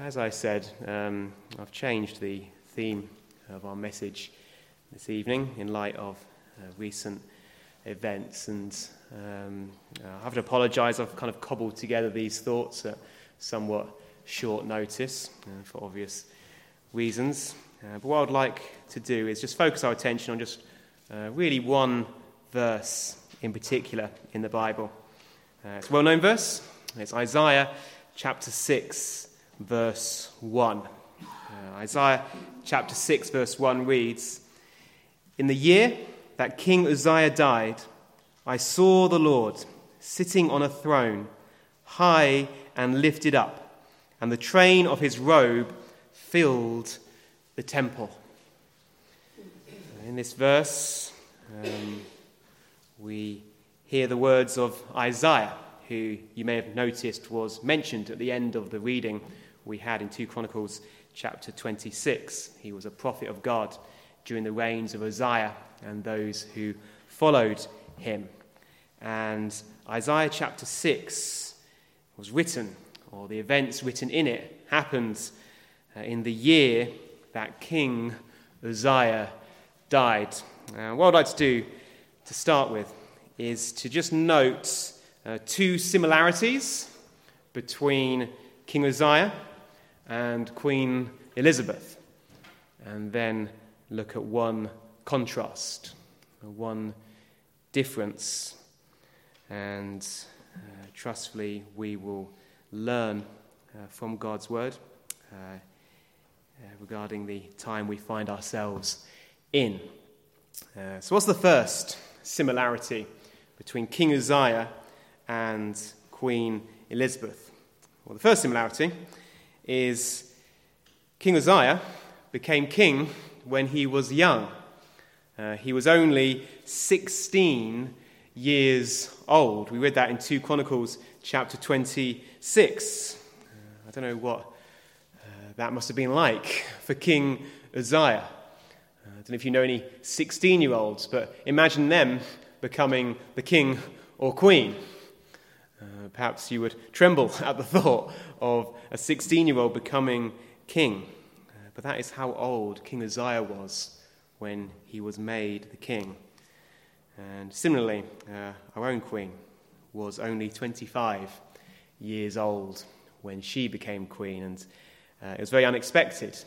as I said, um, I've changed the theme of our message this evening in light of uh, recent events. And um, I have to apologise, I've kind of cobbled together these thoughts at somewhat short notice uh, for obvious reasons. Uh, but what I'd like to do is just focus our attention on just uh, really one verse in particular in the Bible. Uh, it's a well known verse, it's Isaiah chapter 6 verse 1. Uh, Isaiah chapter 6, verse 1 reads In the year that King Uzziah died, I saw the Lord sitting on a throne, high and lifted up, and the train of his robe filled the temple. In this verse, um, we hear the words of Isaiah, who you may have noticed was mentioned at the end of the reading we had in 2 Chronicles chapter 26. He was a prophet of God during the reigns of Uzziah and those who followed him. And Isaiah chapter 6 was written, or the events written in it, happened uh, in the year that King Uzziah died. Uh, what I'd like to do to start with is to just note uh, two similarities between King Uzziah and Queen Elizabeth, and then look at one contrast, one difference, and uh, trustfully we will learn uh, from God's word uh, uh regarding the time we find ourselves in. So, what's the first similarity between King Uzziah and Queen Elizabeth? Well, the first similarity is King Uzziah became king when he was young. Uh, he was only 16 years old. We read that in 2 Chronicles chapter 26. Uh, I don't know what uh, that must have been like for King Uzziah. Uh, I don't know if you know any 16 year olds, but imagine them becoming the king or queen. Uh, perhaps you would tremble at the thought of a 16 year old becoming king. Uh, but that is how old King Uzziah was when he was made the king. And similarly, uh, our own queen was only 25 years old when she became queen, and uh, it was very unexpected.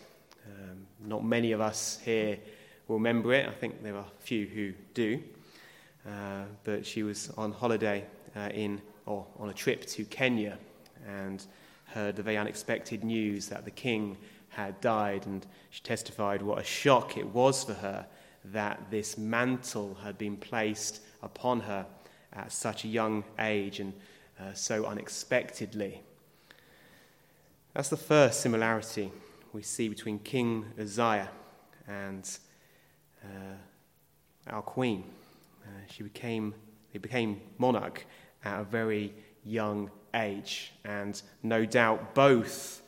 Um, not many of us here will remember it. I think there are a few who do. But she was on holiday in or on a trip to Kenya and heard the very unexpected news that the king had died. And she testified what a shock it was for her that this mantle had been placed upon her at such a young age and uh, so unexpectedly. That's the first similarity we see between King Uzziah and uh, our queen. Uh, she became, he became monarch at a very young age. And no doubt both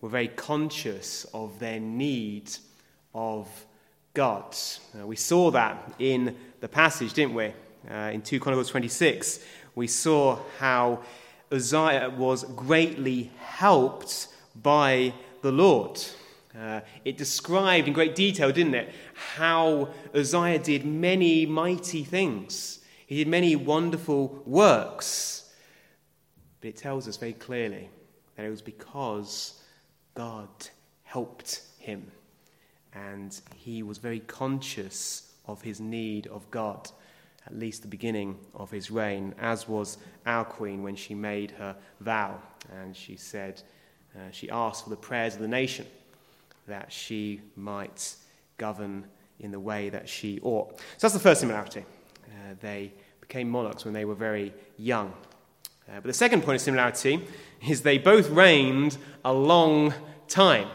were very conscious of their need of God. Uh, we saw that in the passage, didn't we? Uh, in 2 Chronicles 26, we saw how Uzziah was greatly helped by the Lord. Uh, it described in great detail, didn't it, how Uzziah did many mighty things he did many wonderful works. But it tells us very clearly that it was because God helped him. And he was very conscious of his need of God, at least the beginning of his reign, as was our queen when she made her vow. And she said, uh, she asked for the prayers of the nation that she might govern in the way that she ought. So that's the first similarity. Uh, they became monarchs when they were very young. Uh, but the second point of similarity is they both reigned a long time.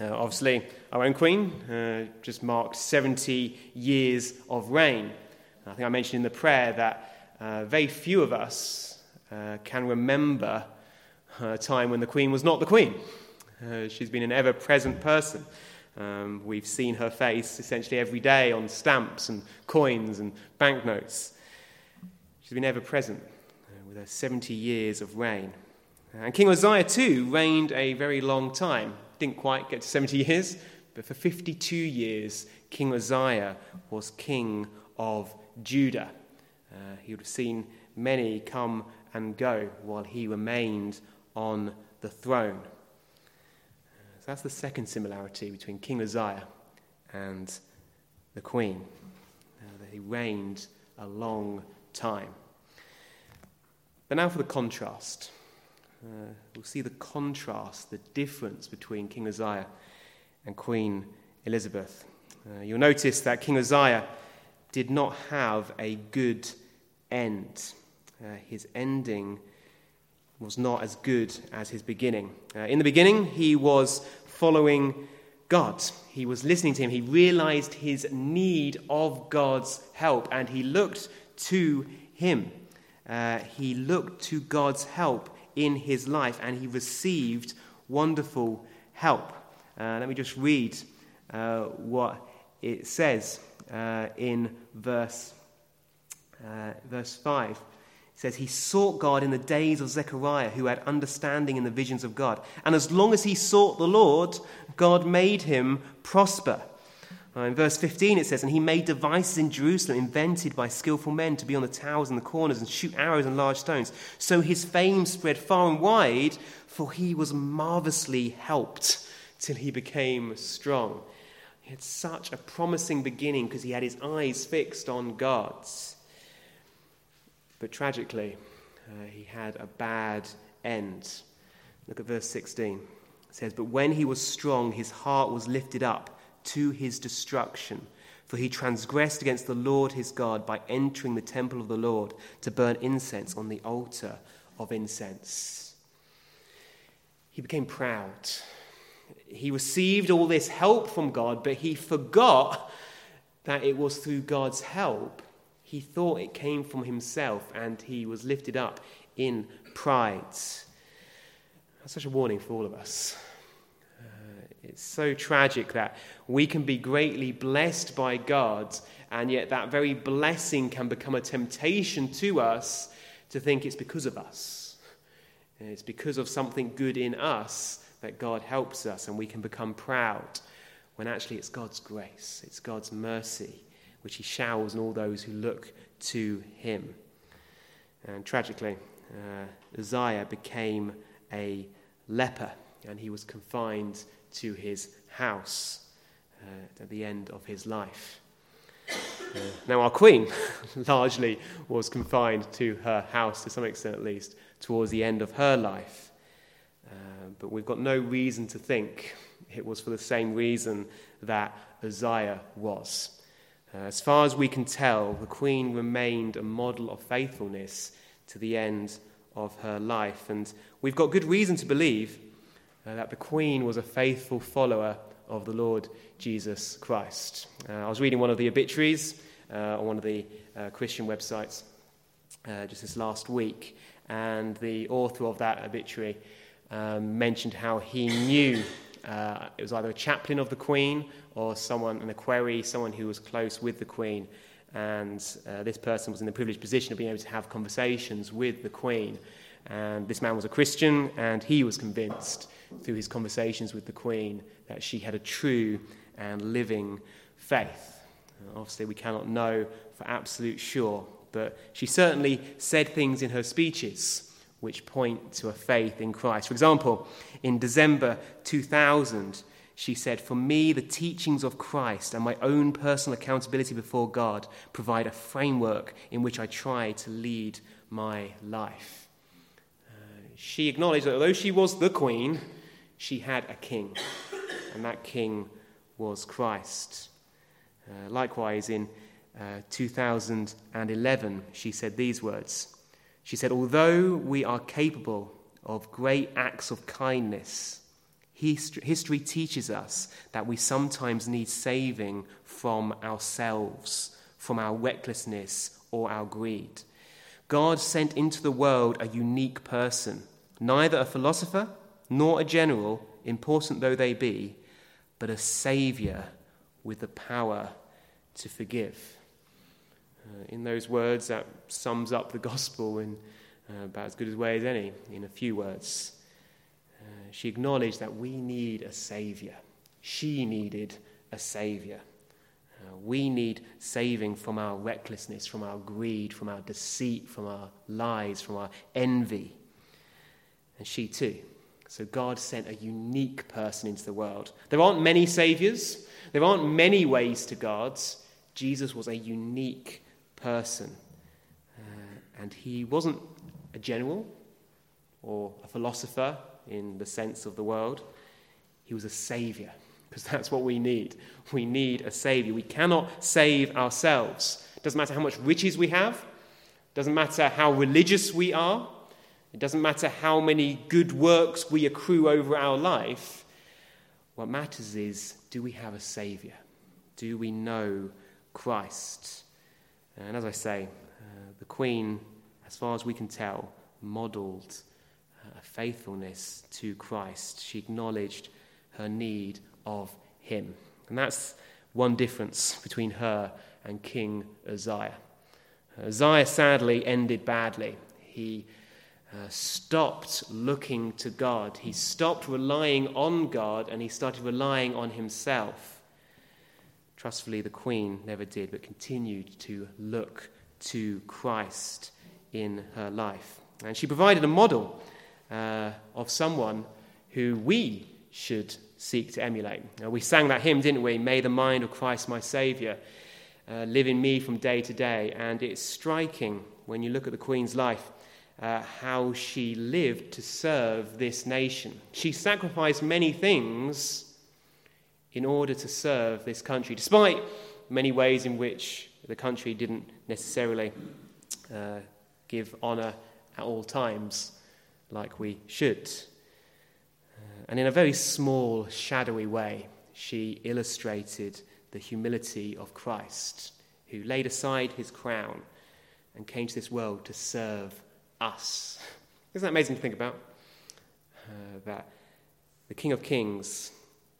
Uh, obviously, our own queen uh, just marked 70 years of reign. I think I mentioned in the prayer that uh, very few of us can remember a time when the queen was not the queen. She's been an ever present person. Um, we've seen her face essentially every day on stamps and coins and banknotes. She's been ever present uh, with her 70 years of reign. And King Uzziah, too, reigned a very long time. Didn't quite get to 70 years, but for 52 years, King Uzziah was king of Judah. Uh, he would have seen many come and go while he remained on the throne. So that's the second similarity between King Uzziah and the queen. Uh, he reigned a long time. But now for the contrast. Uh, we'll see the contrast, the difference between King Uzziah and Queen Elizabeth. Uh, you'll notice that King Uzziah did not have a good end. Uh, his ending was not as good as his beginning. Uh, in the beginning, he was following God. He was listening to him. He realized his need of God's help and he looked to him. Uh, he looked to God's help in his life and he received wonderful help. Uh, let me just read uh, what it says uh, in verse, uh, verse 5. Says, He sought God in the days of Zechariah, who had understanding in the visions of God. And as long as he sought the Lord, God made him prosper. Uh, in verse 15, it says, And he made devices in Jerusalem invented by skillful men to be on the towers and the corners and shoot arrows and large stones. So his fame spread far and wide, for he was marvelously helped till he became strong. He had such a promising beginning because he had his eyes fixed on God's. But tragically, uh, he had a bad end. Look at verse 16. It says, But when he was strong, his heart was lifted up to his destruction. For he transgressed against the Lord his God by entering the temple of the Lord to burn incense on the altar of incense. He became proud. He received all this help from God, but he forgot that it was through God's help. He thought it came from himself, and he was lifted up in pride. That's such a warning for all of us. Uh, it's so tragic that we can be greatly blessed by God, and yet that very blessing can become a temptation to us to think it's because of us. It's because of something good in us that God helps us, and we can become proud when actually it's God's grace, it's God's mercy, which He showers on all those who look to Him. And tragically, uh, Uzziah became a leper, and he was confined to his house uh, at the end of his life. Uh, now, our queen largely was confined to her house, to some extent at least, towards the end of her life. Uh, but we've got no reason to think it was for the same reason that Uzziah was. Uh, as far as we can tell, the queen remained a model of faithfulness to the end of her life. And we've got good reason to believe uh, that the Queen was a faithful follower of the Lord Jesus Christ. Uh, I was reading one of the obituaries uh, on one of the uh, Christian websites uh, just this last week, and the author of that obituary um, mentioned how he knew it was either a chaplain of the Queen or someone, an equerry, someone who was close with the Queen. And uh, this person was in the privileged position of being able to have conversations with the Queen. And this man was a Christian, and he was convinced through his conversations with the Queen that she had a true and living faith. Obviously, we cannot know for absolute sure, but she certainly said things in her speeches which point to a faith in Christ. For example, in December 2000, she said, For me, the teachings of Christ and my own personal accountability before God provide a framework in which I try to lead my life. Uh, she acknowledged that although she was the queen, she had a king, and that king was Christ. Uh, likewise, in uh, 2011, she said these words. She said, Although we are capable of great acts of kindness, history teaches us that we sometimes need saving from ourselves, from our recklessness or our greed. God sent into the world a unique person, neither a philosopher nor a general, important though they be, but a Saviour with the power to forgive. Uh, in those words, that sums up the gospel in uh, about as good a way as any, in a few words. She acknowledged that we need a Saviour. She needed a Saviour. Uh, we need saving from our recklessness, from our greed, from our deceit, from our lies, from our envy. And she too. So God sent a unique person into the world. There aren't many saviors, there aren't many ways to God. Jesus was a unique person. Uh, and he wasn't a general or a philosopher in the sense of the world, he was a savior because that's what we need. We need a Savior. We cannot save ourselves. Doesn't matter how much riches we have, doesn't matter how religious we are, it doesn't matter how many good works we accrue over our life. What matters is do we have a Savior? Do we know Christ? And as I say, uh, the Queen, as far as we can tell, modelled uh, faithfulness to Christ. She acknowledged her need of him. And that's one difference between her and King Uzziah. Uzziah sadly ended badly. He uh, stopped looking to God. He stopped relying on God and he started relying on himself. Trustfully, the queen never did, but continued to look to Christ in her life. And she provided a model uh, of someone who we should seek to emulate. We sang that hymn, didn't we? May the mind of Christ, my Saviour, uh, live in me from day to day. And it's striking when you look at the Queen's life uh, how she lived to serve this nation. She sacrificed many things in order to serve this country, despite many ways in which the country didn't necessarily uh, give honour at all times like we should. And in a very small, shadowy way, she illustrated the humility of Christ, who laid aside his crown and came to this world to serve us. Isn't that amazing to think about? Uh, that the King of Kings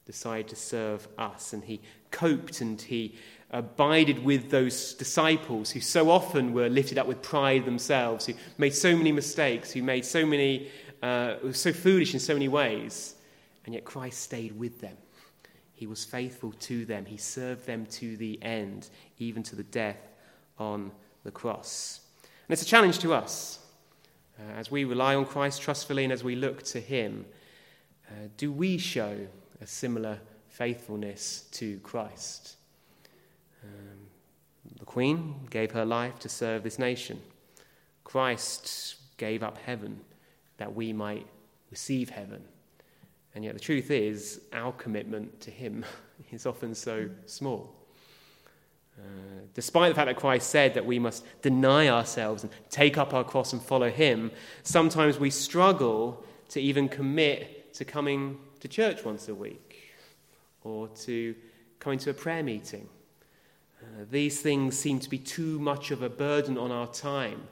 decided to serve us, and he coped and he abided with those disciples who so often were lifted up with pride themselves, who made so many mistakes, who made so many, uh, were so foolish in so many ways. And yet Christ stayed with them. He was faithful to them. He served them to the end, even to the death on the cross. And it's a challenge to us. Uh, as we rely on Christ trustfully and as we look to Him, uh, do we show a similar faithfulness to Christ? Um, the Queen gave her life to serve this nation. Christ gave up heaven that we might receive heaven. And yet, the truth is, our commitment to Him is often so small. Uh, despite the fact that Christ said that we must deny ourselves and take up our cross and follow Him, sometimes we struggle to even commit to coming to church once a week or to coming to a prayer meeting. Uh, these things seem to be too much of a burden on our time,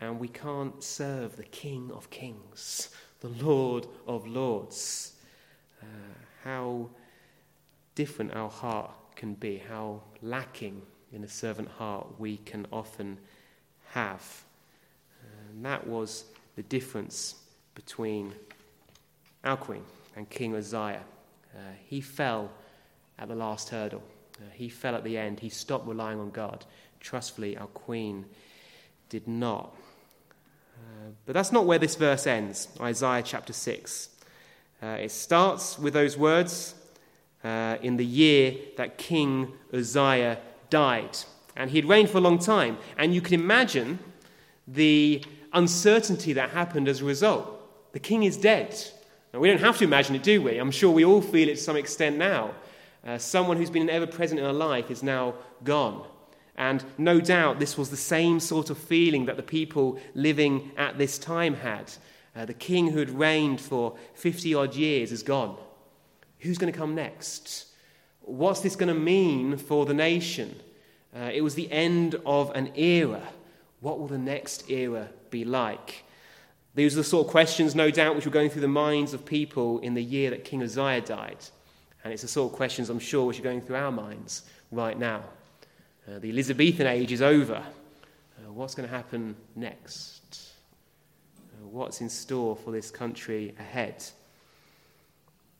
and we can't serve the King of Kings, the Lord of Lords uh, how different our heart can be, how lacking in a servant heart we can often have. And that was the difference between our queen and King Uzziah. Uh, he fell at the last hurdle. Uh, he fell at the end. He stopped relying on God. Trustfully, our queen did not. Uh, but that's not where this verse ends. Isaiah chapter 6. Uh, it starts with those words uh, in the year that King Uzziah died. And he had reigned for a long time. And you can imagine the uncertainty that happened as a result. The king is dead. Now, we don't have to imagine it, do we? I'm sure we all feel it to some extent now. Uh, someone who's been ever present in our life is now gone. And no doubt this was the same sort of feeling that the people living at this time had. Uh, the king who had reigned for 50 odd years is gone. Who's going to come next? What's this going to mean for the nation? Uh, it was the end of an era. What will the next era be like? These are the sort of questions, no doubt, which were going through the minds of people in the year that King Uzziah died. And it's the sort of questions, I'm sure, which are going through our minds right now. Uh, the Elizabethan age is over. Uh, what's going to happen next? what's in store for this country ahead.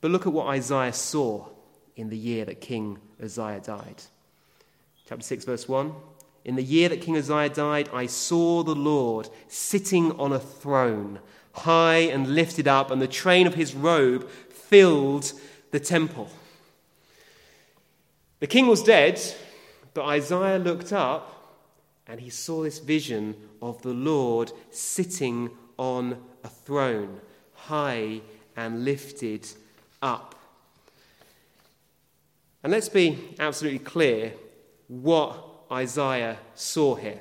But look at what Isaiah saw in the year that King Uzziah died. Chapter 6, verse 1. In the year that King Uzziah died, I saw the Lord sitting on a throne, high and lifted up, and the train of his robe filled the temple. The king was dead, but Isaiah looked up and he saw this vision of the Lord sitting on a throne, high and lifted up. And let's be absolutely clear what Isaiah saw here.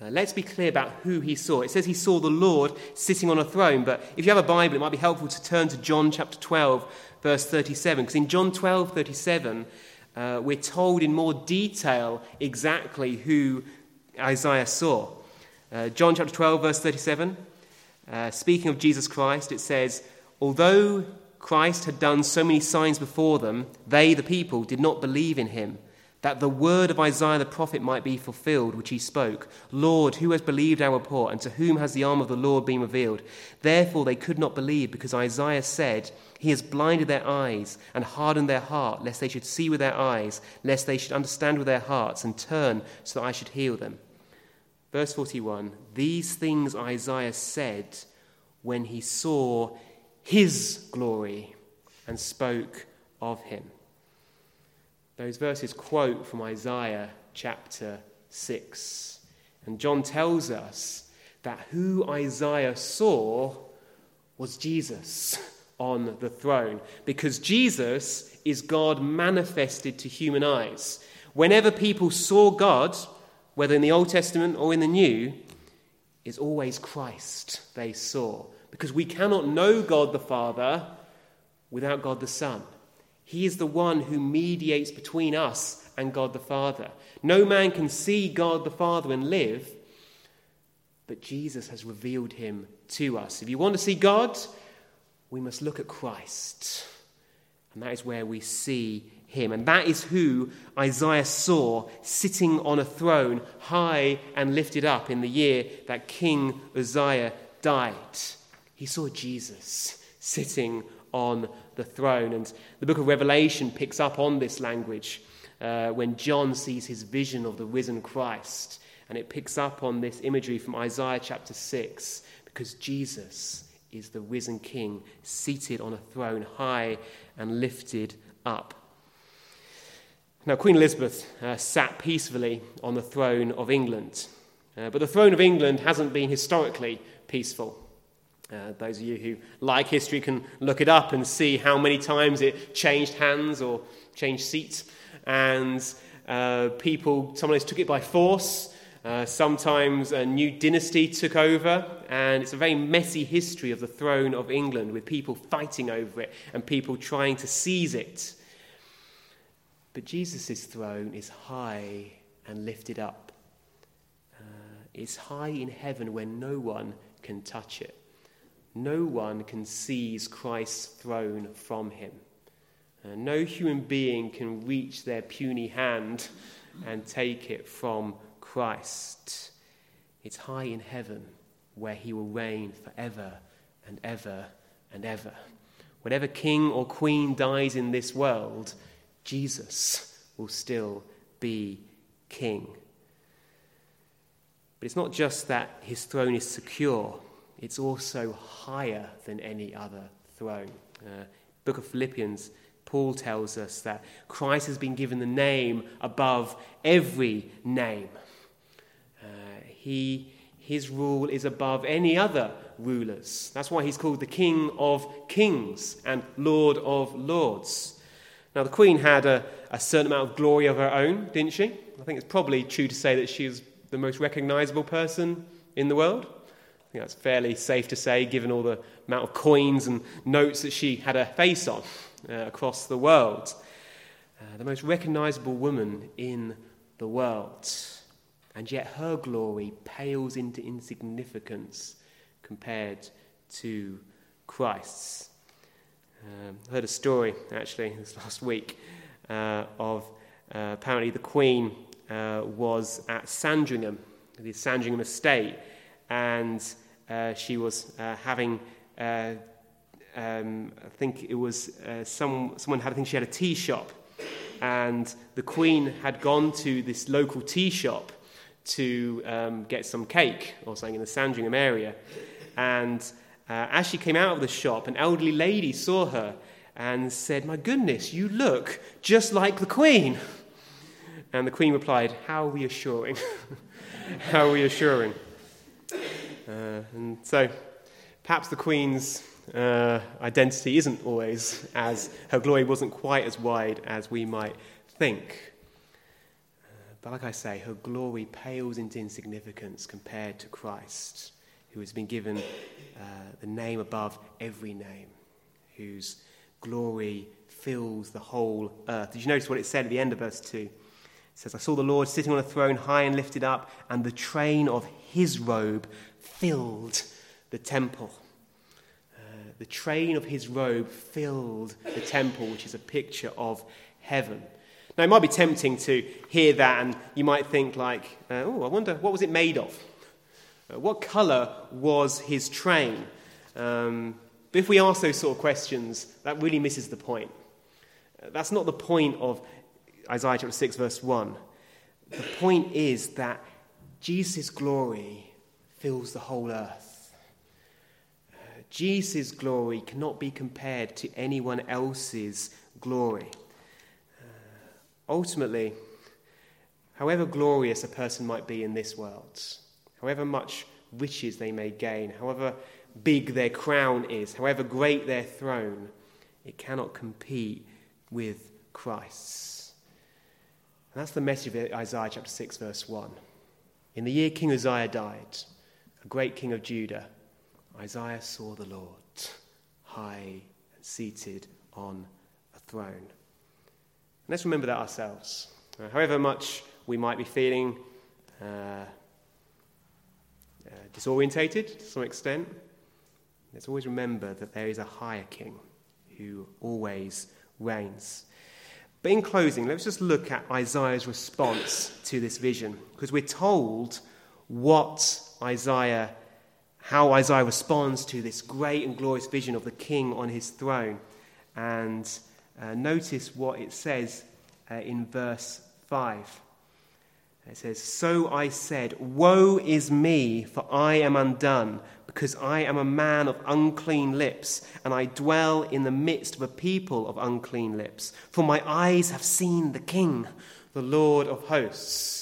Uh, let's be clear about who he saw. It says he saw the Lord sitting on a throne, but if you have a Bible, it might be helpful to turn to John chapter 12, verse 37, because in John 12, 37, uh, we're told in more detail exactly who Isaiah saw. Uh, John chapter 12, verse 37, uh, speaking of Jesus Christ, it says, Although Christ had done so many signs before them, they, the people, did not believe in him, that the word of Isaiah the prophet might be fulfilled, which he spoke Lord, who has believed our report, and to whom has the arm of the Lord been revealed? Therefore they could not believe, because Isaiah said, He has blinded their eyes and hardened their heart, lest they should see with their eyes, lest they should understand with their hearts, and turn so that I should heal them. Verse 41 These things Isaiah said when he saw his glory and spoke of him. Those verses quote from Isaiah chapter 6. And John tells us that who Isaiah saw was Jesus on the throne, because Jesus is God manifested to human eyes. Whenever people saw God, whether in the Old Testament or in the New, it's always Christ they saw because we cannot know God the Father without God the Son. He is the one who mediates between us and God the Father. No man can see God the Father and live, but Jesus has revealed him to us. If you want to see God, we must look at Christ. And that is where we see him. And that is who Isaiah saw sitting on a throne, high and lifted up, in the year that King Uzziah died he saw Jesus sitting on the throne. And the book of Revelation picks up on this language uh, when John sees his vision of the risen Christ. And it picks up on this imagery from Isaiah chapter 6 because Jesus is the risen King seated on a throne high and lifted up. Now, Queen Elizabeth uh, sat peacefully on the throne of England. Uh, but the throne of England hasn't been historically peaceful. Uh, those of you who like history can look it up and see how many times it changed hands or changed seats. And uh, people sometimes took it by force. Uh, sometimes a new dynasty took over, and it's a very messy history of the throne of England with people fighting over it and people trying to seize it. But Jesus' throne is high and lifted up. Uh, it's high in heaven where no one can touch it. No one can seize Christ's throne from him. Uh, no human being can reach their puny hand and take it from Christ. It's high in heaven where he will reign forever and ever and ever. Whenever king or queen dies in this world, Jesus will still be king. But it's not just that his throne is secure it's also higher than any other throne. Uh, Book of Philippians, Paul tells us that Christ has been given the name above every name. Uh, he, his rule is above any other rulers. That's why he's called the King of Kings and Lord of Lords. Now, the Queen had a, a certain amount of glory of her own, didn't she? I think it's probably true to say that she was the most recognizable person in the world think that's fairly safe to say, given all the amount of coins and notes that she had her face on uh, across the world. Uh, the most recognizable woman in the world. And yet her glory pales into insignificance compared to Christ's. Um, I heard a story, actually, this last week, uh, of uh, apparently the Queen uh, was at Sandringham, the Sandringham estate, and she was uh, having, uh, um, I think it was uh, some, someone had, I think she had a tea shop, and the Queen had gone to this local tea shop to um, get some cake or something in the Sandringham area. And uh, as she came out of the shop, an elderly lady saw her and said, My goodness, you look just like the Queen. And the Queen replied, How reassuring. How reassuring. Uh, and so perhaps the Queen's uh, identity isn't always as, her glory wasn't quite as wide as we might think. Uh, but like I say, her glory pales into insignificance compared to Christ, who has been given uh, the name above every name, whose glory fills the whole earth. Did you notice what it said at the end of verse 2? It says, I saw the Lord sitting on a throne high and lifted up, and the train of his robe filled the temple. Uh, the train of his robe filled the temple, which is a picture of heaven. Now, it might be tempting to hear that, and you might think, like, uh, oh, I wonder, what was it made of? Uh, what colour was his train? Um, but if we ask those sort of questions, that really misses the point. Uh, that's not the point of Isaiah chapter 6, verse 1. The point is that Jesus' glory fills the whole earth. Jesus' glory cannot be compared to anyone else's glory. Uh, ultimately, however glorious a person might be in this world, however much riches they may gain, however big their crown is, however great their throne, it cannot compete with Christ's. And that's the message of Isaiah chapter 6, verse 1. In the year King Uzziah died, a great king of Judah, Isaiah saw the Lord high and seated on a throne. And let's remember that ourselves. Uh, however much we might be feeling uh, uh, disorientated to some extent, let's always remember that there is a higher king who always reigns. But in closing, let's just look at Isaiah's response to this vision, because we're told what Isaiah, how Isaiah responds to this great and glorious vision of the king on his throne. And uh, notice what it says uh, in verse 5. It says, So I said, Woe is me, for I am undone, because I am a man of unclean lips, and I dwell in the midst of a people of unclean lips. For my eyes have seen the King, the Lord of hosts.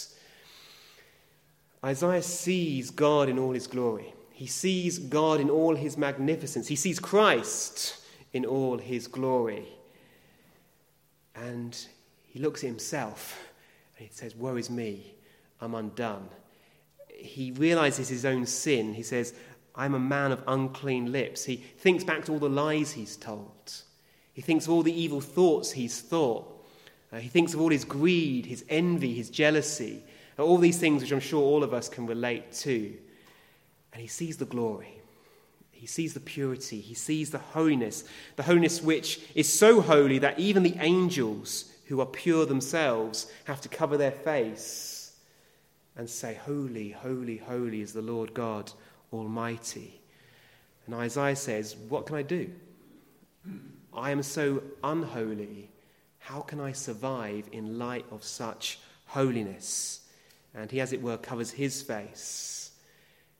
Isaiah sees God in all his glory. He sees God in all his magnificence. He sees Christ in all his glory. And he looks at himself and he says, Woe is me, I'm undone. He realizes his own sin. He says, I'm a man of unclean lips. He thinks back to all the lies he's told. He thinks of all the evil thoughts he's thought. Uh, he thinks of all his greed, his envy, his jealousy, all these things which I'm sure all of us can relate to. And he sees the glory. He sees the purity. He sees the holiness. The holiness which is so holy that even the angels, who are pure themselves, have to cover their face and say, Holy, holy, holy is the Lord God Almighty. And Isaiah says, What can I do? I am so unholy. How can I survive in light of such holiness? And he, as it were, covers his face.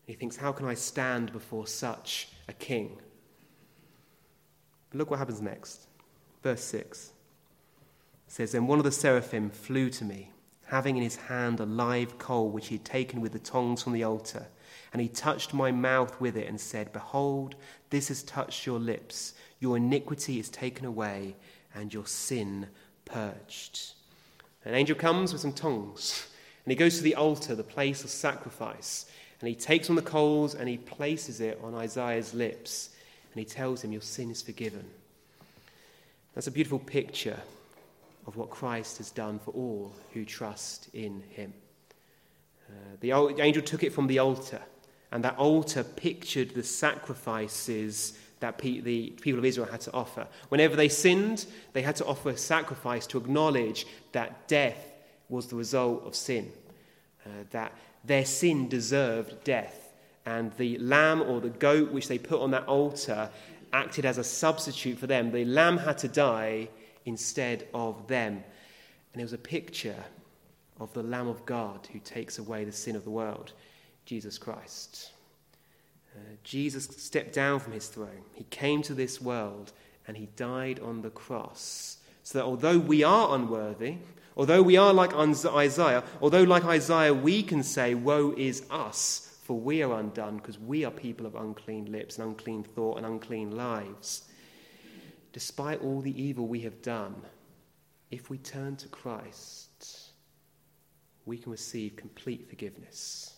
He thinks, How can I stand before such a king? But look what happens next. Verse 6 it says, Then one of the seraphim flew to me, having in his hand a live coal which he had taken with the tongs from the altar. And he touched my mouth with it and said, Behold, this has touched your lips. Your iniquity is taken away, and your sin purged. An angel comes with some tongs, and he goes to the altar, the place of sacrifice, and he takes on the coals and he places it on Isaiah's lips, and he tells him, Your sin is forgiven. That's a beautiful picture of what Christ has done for all who trust in him. Uh, the angel took it from the altar and that altar pictured the sacrifices that pe- the people of Israel had to offer. Whenever they sinned, they had to offer a sacrifice to acknowledge that death was the result of sin, uh, that their sin deserved death, and the lamb or the goat which they put on that altar acted as a substitute for them. The lamb had to die instead of them. And it was a picture of the Lamb of God who takes away the sin of the world, Jesus Christ. Uh, Jesus stepped down from his throne. He came to this world and he died on the cross. So that although we are unworthy, although we are like Isaiah, although like Isaiah we can say, Woe is us, for we are undone because we are people of unclean lips and unclean thought and unclean lives. Despite all the evil we have done, if we turn to Christ, we can receive complete forgiveness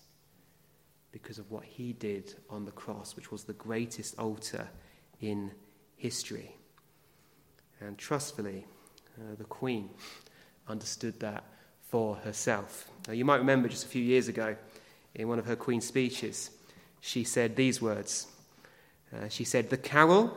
because of what he did on the cross, which was the greatest altar in history. And trustfully, uh, the Queen understood that for herself. Now, you might remember just a few years ago, in one of her Queen's speeches, she said these words. Uh, she said, The carol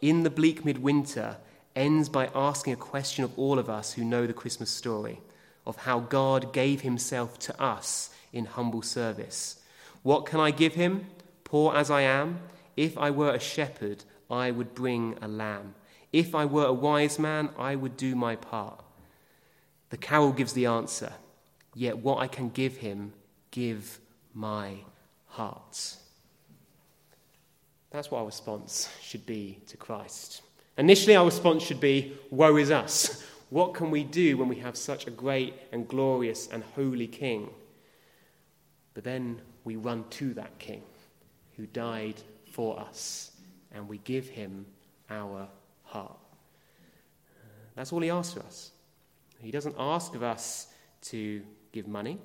in the bleak midwinter ends by asking a question of all of us who know the Christmas story of how God gave himself to us in humble service. What can I give him, poor as I am? If I were a shepherd, I would bring a lamb. If I were a wise man, I would do my part. The carol gives the answer, yet what I can give him give my heart. That's what our response should be to Christ. Initially, our response should be, Woe is us. What can we do when we have such a great and glorious and holy King? But then we run to that King who died for us and we give him our heart. That's all he asks of us. He doesn't ask of us to give money.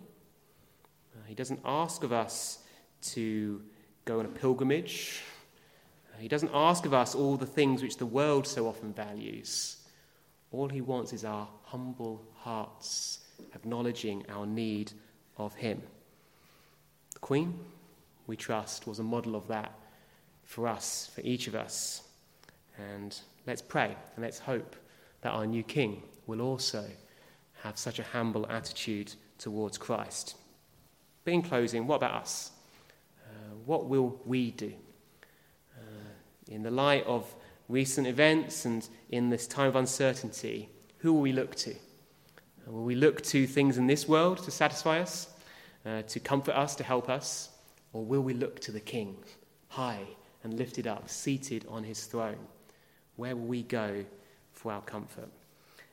Uh, he doesn't ask of us to go on a pilgrimage. Uh, he doesn't ask of us all the things which the world so often values. All he wants is our humble hearts, acknowledging our need of him. The Queen, we trust, was a model of that for us, for each of us. And let's pray and let's hope that our new King will also have such a humble attitude towards Christ. But in closing, what about us? Uh, what will we do? Uh, in the light of recent events and in this time of uncertainty, who will we look to? Uh, will we look to things in this world to satisfy us, uh, to comfort us, to help us? Or will we look to the King, high and lifted up, seated on his throne? Where will we go for our comfort?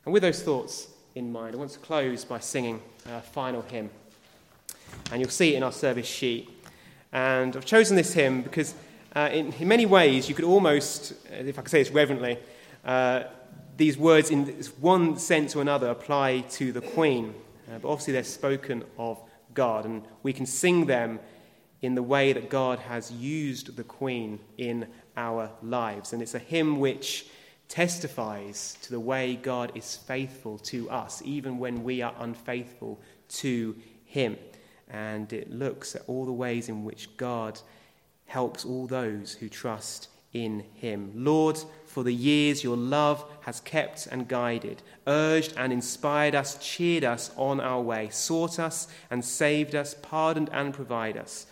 And with those thoughts in mind, I want to close by singing a final hymn and you'll see it in our service sheet. And I've chosen this hymn because, uh, in, in, many ways, you could almost, uh, if I could say this reverently, uh, these words, in one sense or another, apply to the Queen. Uh, but obviously, they're spoken of God, and we can sing them in the way that God has used the Queen in our lives. And it's a hymn which testifies to the way God is faithful to us, even when we are unfaithful to Him and it looks at all the ways in which God helps all those who trust in him. Lord, for the years your love has kept and guided, urged and inspired us, cheered us on our way, sought us and saved us, pardoned and provided us.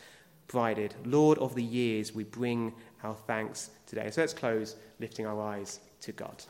Provided, Lord of the years, we bring our thanks today. So let's close lifting our eyes to God.